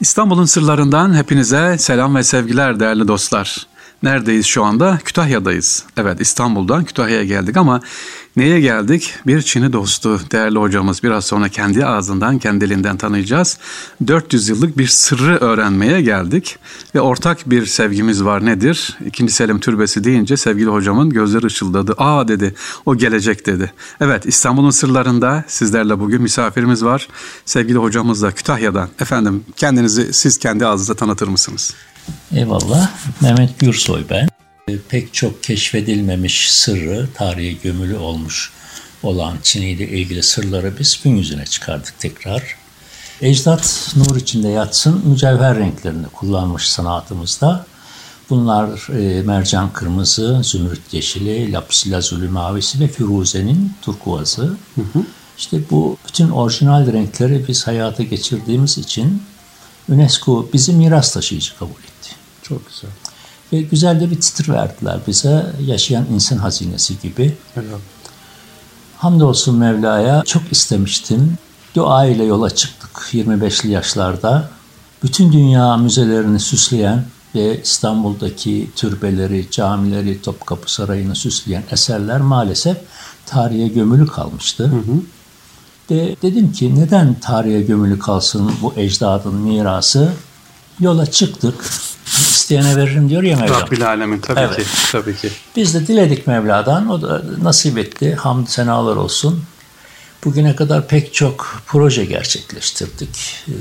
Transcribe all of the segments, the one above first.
İstanbul'un sırlarından hepinize selam ve sevgiler değerli dostlar. Neredeyiz şu anda? Kütahya'dayız. Evet İstanbul'dan Kütahya'ya geldik ama neye geldik? Bir Çin'i dostu değerli hocamız biraz sonra kendi ağzından kendiliğinden tanıyacağız. 400 yıllık bir sırrı öğrenmeye geldik ve ortak bir sevgimiz var nedir? İkinci Selim Türbesi deyince sevgili hocamın gözleri ışıldadı. Aa dedi o gelecek dedi. Evet İstanbul'un sırlarında sizlerle bugün misafirimiz var. Sevgili hocamız da Kütahya'dan. Efendim kendinizi siz kendi ağzınıza tanıtır mısınız? Eyvallah. Mehmet Gürsoy ben. E, pek çok keşfedilmemiş sırrı, tarihe gömülü olmuş olan Çin ile ilgili sırları biz gün yüzüne çıkardık tekrar. Ecdat nur içinde yatsın mücevher renklerini kullanmış sanatımızda. Bunlar e, mercan kırmızı, zümrüt yeşili, lapis lazuli mavisi ve firuzenin turkuazı. Hı hı. İşte bu bütün orijinal renkleri biz hayata geçirdiğimiz için UNESCO bizi miras taşıyıcı kabul etti. Çok güzel. Ve güzel de bir titir verdiler bize yaşayan insan hazinesi gibi. Evet. Hamdolsun Mevla'ya çok istemiştim. Dua ile yola çıktık 25'li yaşlarda. Bütün dünya müzelerini süsleyen ve İstanbul'daki türbeleri, camileri, Topkapı Sarayı'nı süsleyen eserler maalesef tarihe gömülü kalmıştı. Hı hı. De, dedim ki neden tarihe gömülü kalsın bu ecdadın mirası? Yola çıktık. İsteyene veririm diyor ya Mevla. Rabbil Alemin tabii evet. ki. Tabii ki. Biz de diledik Mevla'dan. O da nasip etti. Hamd senalar olsun. Bugüne kadar pek çok proje gerçekleştirdik. Ee,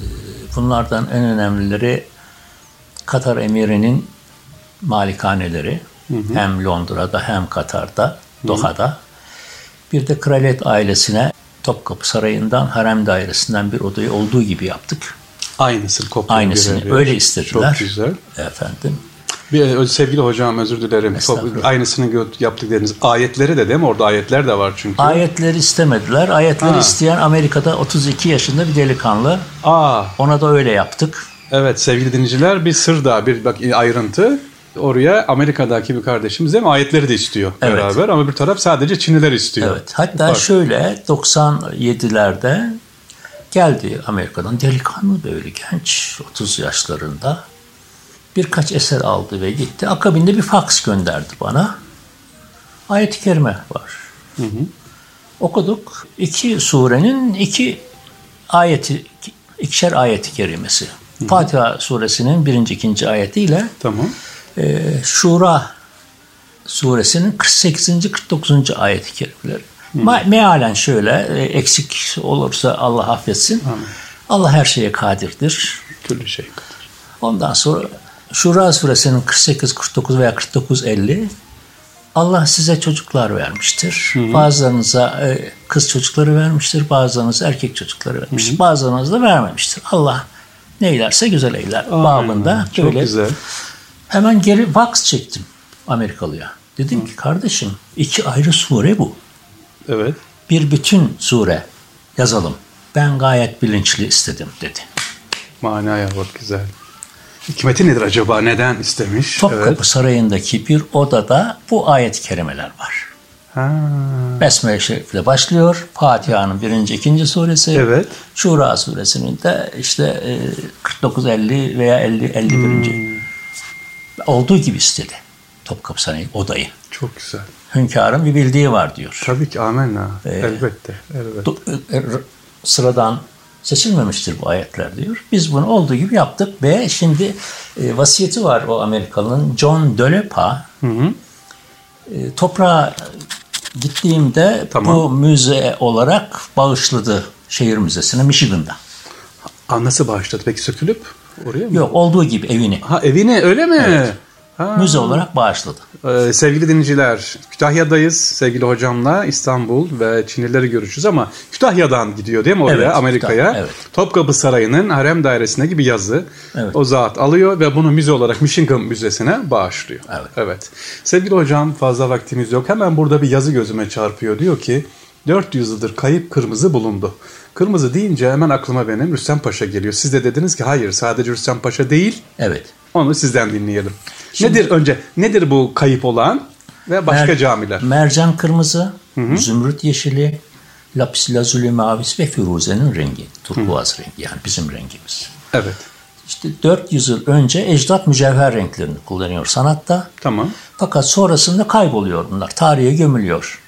bunlardan en önemlileri Katar Emiri'nin malikaneleri. Hı hı. Hem Londra'da hem Katar'da, Doha'da. Bir de kraliyet ailesine Topkapı Sarayı'ndan harem dairesinden bir odayı olduğu gibi yaptık. Aynısını kopya Aynısını öyle istediler. Çok güzel. Efendim. Bir sevgili hocam özür dilerim. Aynısını yaptık dediniz. Ayetleri de değil mi? Orada ayetler de var çünkü. Ayetleri istemediler. Ayetleri ha. isteyen Amerika'da 32 yaşında bir delikanlı. Aa. Ona da öyle yaptık. Evet sevgili dinleyiciler bir sır daha bir bak ayrıntı oraya Amerika'daki bir kardeşimiz hem ayetleri de istiyor evet. beraber ama bir taraf sadece Çinliler istiyor. Evet. Hatta Bak. şöyle 97'lerde geldi Amerika'dan delikanlı böyle genç 30 yaşlarında birkaç eser aldı ve gitti. Akabinde bir faks gönderdi bana. Ayet-i kerime var. Hı hı. Okuduk. İki surenin iki ayeti, ikişer ayeti kerimesi. Hı hı. Fatiha suresinin birinci, ikinci ayetiyle tamam e, Şura suresinin 48. 49. ayet-i kerimeleri. Hmm. Mealen şöyle, e, eksik olursa Allah affetsin. Hmm. Allah her şeye kadirdir. Türlü şey kadir. Ondan sonra Şura suresinin 48, 49 veya 49, 50 Allah size çocuklar vermiştir. Hı hı. Bazılarınıza e, kız çocukları vermiştir, bazılarınıza erkek çocukları vermiştir. Hı hı. Bazılarınıza da vermemiştir. Allah neylerse güzel eyler. Aynen. Babında Çok böyle güzel. Hemen geri fax çektim Amerikalıya. Dedim Hı. ki kardeşim iki ayrı sure bu. Evet. Bir bütün sure yazalım. Ben gayet bilinçli istedim dedi. Manaya bak güzel. Hikmeti nedir acaba? Neden istemiş? Topkapı evet. Sarayı'ndaki bir odada bu ayet-i kerimeler var. Ha. Besmele Şerif'le başlıyor. Fatiha'nın birinci, ikinci suresi. Evet. Şura suresinin de işte 49-50 e, veya 50-51. Hmm olduğu gibi istedi. Topkapı Sarayı odayı. Çok güzel. Hünkârın bir bildiği var diyor. Tabii ki amenna. Ee, elbette. elbette. E, sıradan seçilmemiştir bu ayetler diyor. Biz bunu olduğu gibi yaptık ve şimdi e, vasiyeti var o Amerikalı'nın John Dölepa. Hı hı. E, toprağa gittiğimde tamam. bu müze olarak bağışladı şehir müzesine Michigan'da. Ha, nasıl bağışladı peki sökülüp? Oraya mı? Yok olduğu gibi evini. Ha evini öyle mi? Evet. Ha. Müze olarak bağışladı. Ee, sevgili dinleyiciler, Kütahya'dayız sevgili hocamla İstanbul ve Çinlileri görüşürüz ama Kütahya'dan gidiyor değil mi oraya evet, Amerika'ya? Evet. Topkapı Sarayı'nın harem dairesine gibi yazı evet. o zat alıyor ve bunu müze olarak Michigan Müzesi'ne bağışlıyor. Evet. evet. Sevgili hocam fazla vaktimiz yok. Hemen burada bir yazı gözüme çarpıyor. Diyor ki 400 yıldır kayıp kırmızı bulundu. Kırmızı deyince hemen aklıma benim Rüstem Paşa geliyor. Siz de dediniz ki hayır sadece Rüstem Paşa değil. Evet. Onu sizden dinleyelim. Şimdi, nedir önce nedir bu kayıp olan ve başka mer, camiler? Mercan kırmızı, Hı-hı. zümrüt yeşili, lapis lazuli mavisi ve firuzenin rengi. Turkuaz rengi yani bizim rengimiz. Evet. İşte 400 yıl önce ecdat mücevher renklerini kullanıyor sanatta. Tamam. Fakat sonrasında kayboluyor bunlar. Tarihe gömülüyor.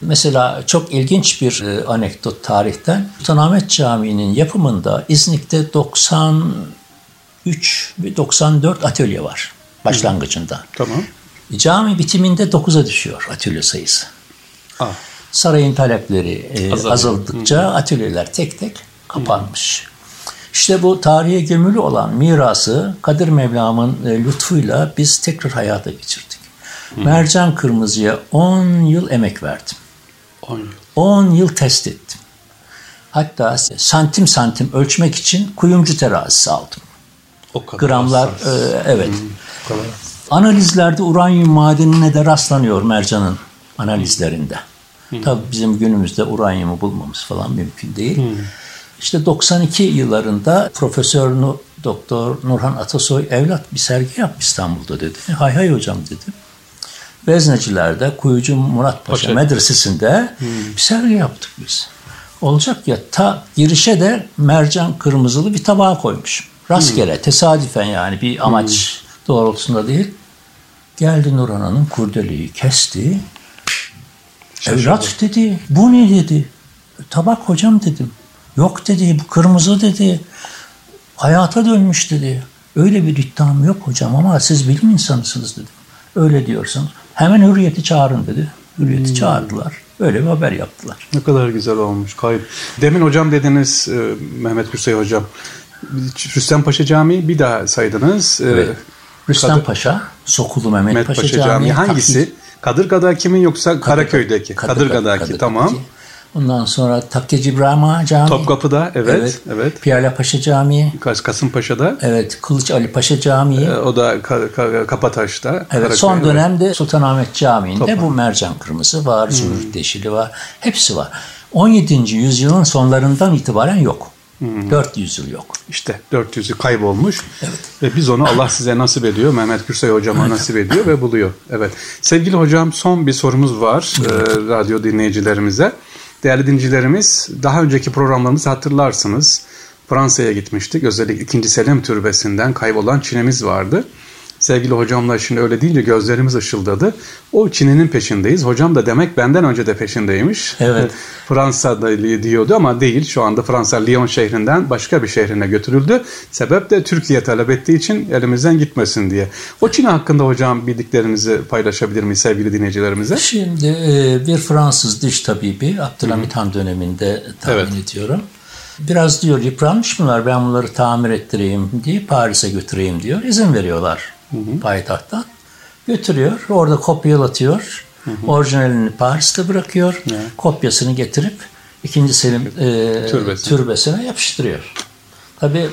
Mesela çok ilginç bir e, anekdot tarihten. Sultanahmet Camii'nin yapımında İznik'te 93 ve 94 atölye var başlangıcında. Tamam. Cami bitiminde 9'a düşüyor atölye sayısı. Ah. Sarayın talepleri e, Azalıyor. azaldıkça atölyeler tek tek kapanmış. İşte bu tarihe gömülü olan mirası Kadir Mevlam'ın e, lütfuyla biz tekrar hayata geçirdik. Mercan Kırmızı'ya 10 yıl emek verdim. 10 yıl. 10 yıl test ettim. Hatta santim santim ölçmek için kuyumcu terazisi aldım. O kadar. Gramlar hassas. e, evet. O kadar. Analizlerde uranyum madenine de rastlanıyor mercanın analizlerinde. Tabii bizim günümüzde uranyumu bulmamız falan mümkün değil. İşte 92 yıllarında Profesör Doktor Nurhan Atasoy evlat bir sergi yap İstanbul'da dedi. Hay hay hocam dedim. Vezneciler'de Kuyucu Murat Paşa Paşa. medresesinde bir sergi yaptık biz. Olacak ya ta girişe de mercan kırmızılı bir tabağa koymuş. Rastgele, tesadüfen yani bir amaç doğrultusunda değil. Geldi Nurhan Hanım kurdeleyi kesti. Evlat dedi, bu ne dedi. Tabak hocam dedim. Yok dedi, bu kırmızı dedi. Hayata dönmüş dedi. Öyle bir iddiam yok hocam ama siz bilim insanısınız dedim. Öyle diyorsanız. Hemen hürriyeti çağırın dedi. Hürriyeti çağırdılar. Böyle bir haber yaptılar. Ne kadar güzel olmuş. Kayıp. Demin hocam dediniz e, Mehmet Gürsey hocam. Rüstem Paşa Camii bir daha saydınız. E, Evet. Rüstem Kadı- Paşa, Sokulu Mehmet, Mehmet Paşa, Paşa, Camii. Camii hangisi? Kadırga'dakimin yoksa Karaköy'deki? Kadırga'daki tamam. Ondan sonra Takkeci İbrahim Ağa Camii. Topkapı'da evet evet. Piyale Paşa Camii. Kas- Kasımpaşa'da Evet. Kılıç Ali Paşa Camii. e, o da Ka- Ka- Kapataş'ta. Evet, Karaköy, son evet. dönemde Sultanahmet Camii'nde Toplam. bu mercan kırmızı var, zümrüt yeşili var. Hepsi var. 17. yüzyılın sonlarından itibaren yok. 400 yıl yok. İşte 400'ü kaybolmuş. Ve biz onu Allah size nasip ediyor. Mehmet Gürsey hocama nasip ediyor ve buluyor. Evet. Sevgili hocam son bir sorumuz var e, radyo dinleyicilerimize. Değerli dinleyicilerimiz daha önceki programlarımızı hatırlarsınız. Fransa'ya gitmiştik. Özellikle 2. Selim Türbesi'nden kaybolan Çin'imiz vardı. Sevgili hocamla şimdi öyle deyince gözlerimiz ışıldadı. O Çin'inin peşindeyiz. Hocam da demek benden önce de peşindeymiş. Evet. Fransa'da diyordu ama değil. Şu anda Fransa Lyon şehrinden başka bir şehrine götürüldü. Sebep de Türkiye talep ettiği için elimizden gitmesin diye. O Çin hakkında hocam bildiklerinizi paylaşabilir miyiz sevgili dinleyicilerimize? Şimdi e, bir Fransız diş tabibi Abdülhamit Han döneminde tahmin Evet. ediyorum. Biraz diyor yıpranmış bunlar ben bunları tamir ettireyim diye Paris'e götüreyim diyor. İzin veriyorlar payitahttan. Götürüyor orada kopyalatıyor. Orijinalini Paris'te bırakıyor. Kopyasını getirip ikinci Selim e, Türbesi. türbesine yapıştırıyor. Tabii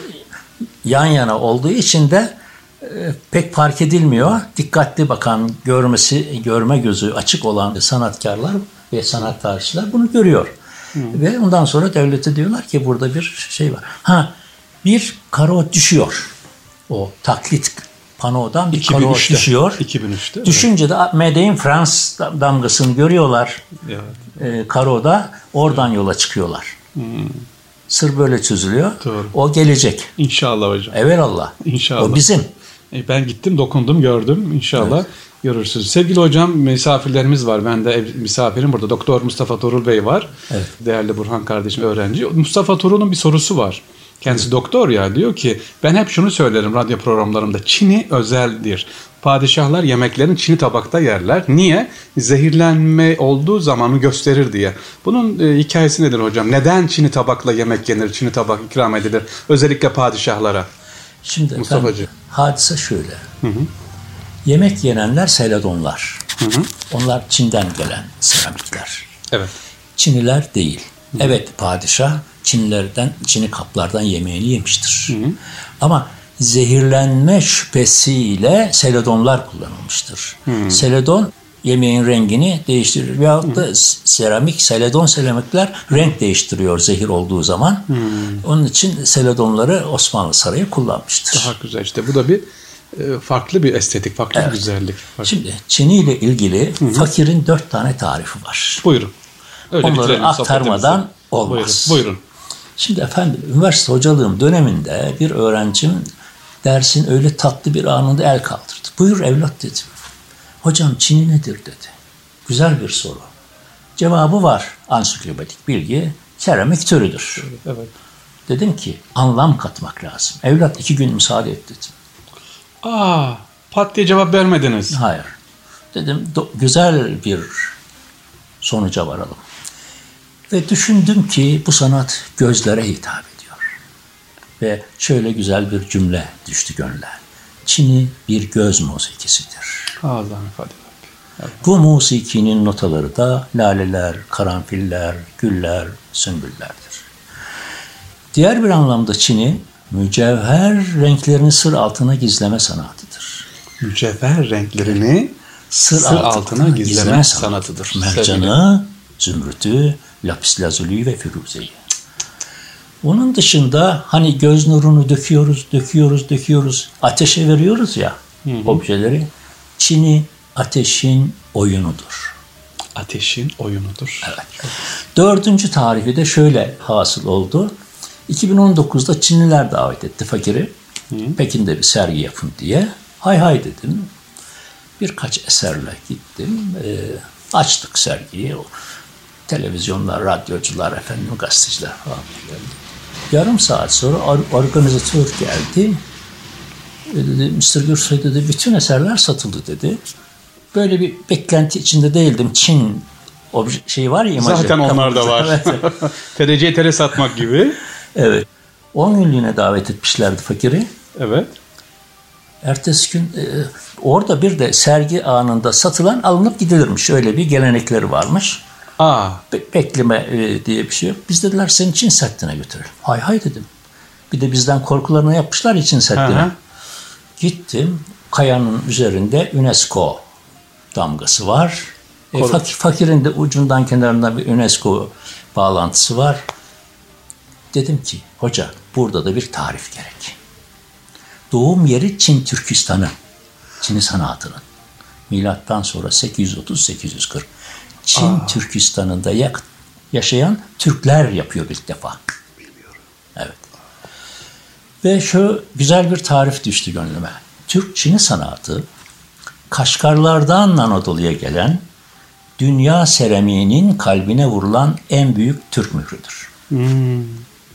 yan yana olduğu için de e, pek fark edilmiyor. Dikkatli bakan, görmesi, görme gözü açık olan sanatkarlar ve sanat tarihçiler bunu görüyor. Ve ondan sonra devlete diyorlar ki burada bir şey var. Ha bir karo düşüyor. O taklit panodan bir karo 2003'te. düşüyor. 2003'te, evet. Düşünce de Made in France damgasını görüyorlar Evet. e, karoda. Oradan yola çıkıyorlar. Sır böyle çözülüyor. Doğru. O gelecek. İnşallah hocam. Evelallah. İnşallah. O bizim. E, Ben gittim, dokundum, gördüm. İnşallah görürsünüz. Sevgili hocam misafirlerimiz var. Ben de ev, misafirim burada. Doktor Mustafa Torul Bey var. Evet. Değerli Burhan kardeşim öğrenci. Mustafa Torul'un bir sorusu var. Kendisi doktor ya diyor ki ben hep şunu söylerim radyo programlarımda. Çin'i özeldir. Padişahlar yemeklerini Çin'i tabakta yerler. Niye? Zehirlenme olduğu zamanı gösterir diye. Bunun e, hikayesi nedir hocam? Neden Çin'i tabakla yemek yenir? Çin'i tabak ikram edilir? Özellikle padişahlara. Şimdi Mustafa efendim, hadise şöyle. Yemek yenenler seladonlar. Onlar Çin'den gelen seramikler. Evet. Çiniler değil. Evet padişah Çinlilerden, Çinli kaplardan yemeğini yemiştir. Ama zehirlenme şüphesiyle seladonlar kullanılmıştır. Seladon yemeğin rengini değiştirir. Veyahut da seramik, seladon seramikler renk değiştiriyor zehir olduğu zaman. Onun için seladonları Osmanlı Sarayı kullanmıştır. Daha güzel işte. Bu da bir e, farklı bir estetik, farklı bir güzellik. Farklı. Şimdi Çini ile ilgili fakirin dört tane tarifi var. Buyurun. Öyle Onları aktarmadan olmaz. Buyurun. Buyurun. Şimdi efendim üniversite hocalığım döneminde bir öğrencim dersin öyle tatlı bir anında el kaldırdı. Buyur evlat dedim. Hocam Çin'i nedir dedi. Güzel bir soru. Cevabı var. Ansiklopedik bilgi keramik türüdür. Evet. Dedim ki anlam katmak lazım. Evlat iki gün müsaade et dedim. Aa, pat diye cevap vermediniz. Hayır. Dedim do- güzel bir sonuca varalım. Ve düşündüm ki bu sanat gözlere hitap ediyor. Ve şöyle güzel bir cümle düştü gönle. Çin'i bir göz musikisidir. Allah'ın ifade Bu musikinin notaları da laleler, karanfiller, güller, sümbüllerdir. Diğer bir anlamda Çin'i mücevher renklerini sır altına gizleme sanatıdır. Mücevher renklerini Sır, Sır altına gizleme sanatıdır. Mercanı, zümrütü, lapis lazuli ve firuzeyi. Onun dışında hani göz nurunu döküyoruz, döküyoruz, döküyoruz. Ateşe veriyoruz ya objeleri. Çin'i ateşin oyunudur. ateşin oyunudur. Dördüncü tarifi de şöyle hasıl oldu. 2019'da Çinliler davet etti fakiri. Pekin'de bir sergi yapın diye. Hay hay dedim. Birkaç eserle gittim. Ee, açtık sergiyi. O televizyonlar, radyocular, efendim gazeteciler falan geldi. Yarım saat sonra or- organizatör geldi. E, dedi, Mr. Gürsoy dedi, bütün eserler satıldı dedi. Böyle bir beklenti içinde değildim. Çin obje, şey var ya imajı. Zaten onlar da var. TRC tere satmak gibi. Evet. 10 günlüğüne davet etmişlerdi fakiri. Evet. Ertesi gün e, orada bir de sergi anında satılan alınıp gidilirmiş. Öyle bir gelenekleri varmış. Aa, Be- bekleme e, diye bir şey yok. Biz dediler senin Çin Seddi'ne götürelim. Hay hay dedim. Bir de bizden korkularını yapmışlar ya Çin Seddi'ne. Gittim. Kayanın üzerinde UNESCO damgası var. E, Koru- fak- fakirin de ucundan kenarından bir UNESCO bağlantısı var. Dedim ki hoca burada da bir tarif gerek. Doğum yeri Çin Türkistan'ı. Çin sanatının. Milattan sonra 830-840. Çin Türkistan'ında yak- yaşayan Türkler yapıyor ilk defa. Evet. Ve şu güzel bir tarif düştü gönlüme. Türk Çini sanatı Kaşgarlardan Anadolu'ya gelen dünya seramiğinin kalbine vurulan en büyük Türk mührüdür.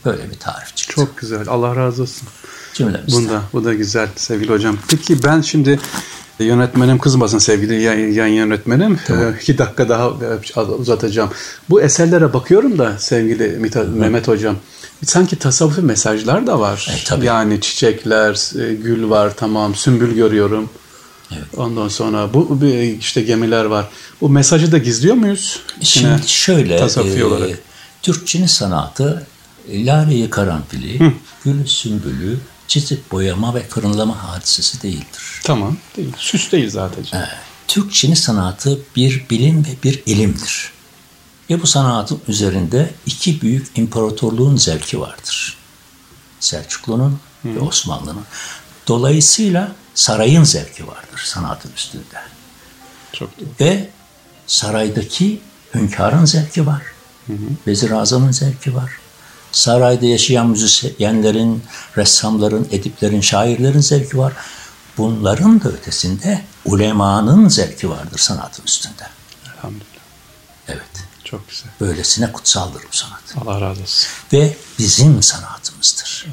Böyle bir tarif çıktı. çok güzel. Allah razı olsun. Cümlemizde. Bunda, bu da güzel sevgili hocam. Peki ben şimdi yönetmenim kızmasın sevgili yayın, yayın yönetmenim. Ee, iki dakika daha e, uzatacağım. Bu eserlere bakıyorum da sevgili Mithat- Mehmet hocam. Sanki tasavvufi mesajlar da var. E, tabii. Yani çiçekler, e, gül var tamam, sümbül görüyorum. Evet. Ondan sonra bu işte gemiler var. Bu mesajı da gizliyor muyuz? İçine Şimdi şöyle, tasavvufi e, olarak. Türk Çini sanatı e, laleyi karanfili, gül sümbülü, çizip boyama ve fırınlama hadisesi değildir. Tamam. Değil. Süs değil zaten. Türk Çini sanatı bir bilim ve bir ilimdir. Ve bu sanatın üzerinde iki büyük imparatorluğun zevki vardır. Selçuklu'nun ve Osmanlı'nın. Dolayısıyla sarayın zevki vardır sanatın üstünde. Çok doğru. Ve saraydaki hünkârın zevki var. Vezir-i Azam'ın zevki var. Sarayda yaşayan müzisyenlerin, ressamların, ediplerin, şairlerin zevki var. Bunların da ötesinde ulemanın zevki vardır sanatın üstünde. Elhamdülillah. Evet. Çok güzel. Böylesine kutsaldır bu sanat. Allah razı olsun. Ve bizim sanatımızdır.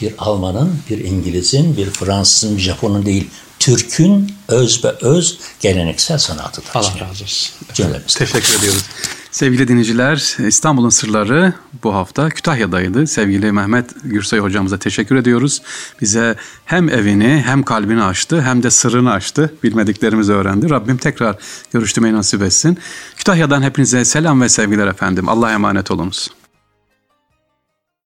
Bir Almanın, bir İngiliz'in, bir Fransız'ın, bir Japon'un değil, Türk'ün öz ve öz geleneksel sanatıdır. Allah razı olsun. Cümlemizden. Teşekkür ediyoruz. Sevgili dinleyiciler, İstanbul'un sırları bu hafta Kütahya'daydı. Sevgili Mehmet Gürsoy hocamıza teşekkür ediyoruz. Bize hem evini hem kalbini açtı hem de sırrını açtı. Bilmediklerimizi öğrendi. Rabbim tekrar görüştürmeyi nasip etsin. Kütahya'dan hepinize selam ve sevgiler efendim. Allah'a emanet olunuz.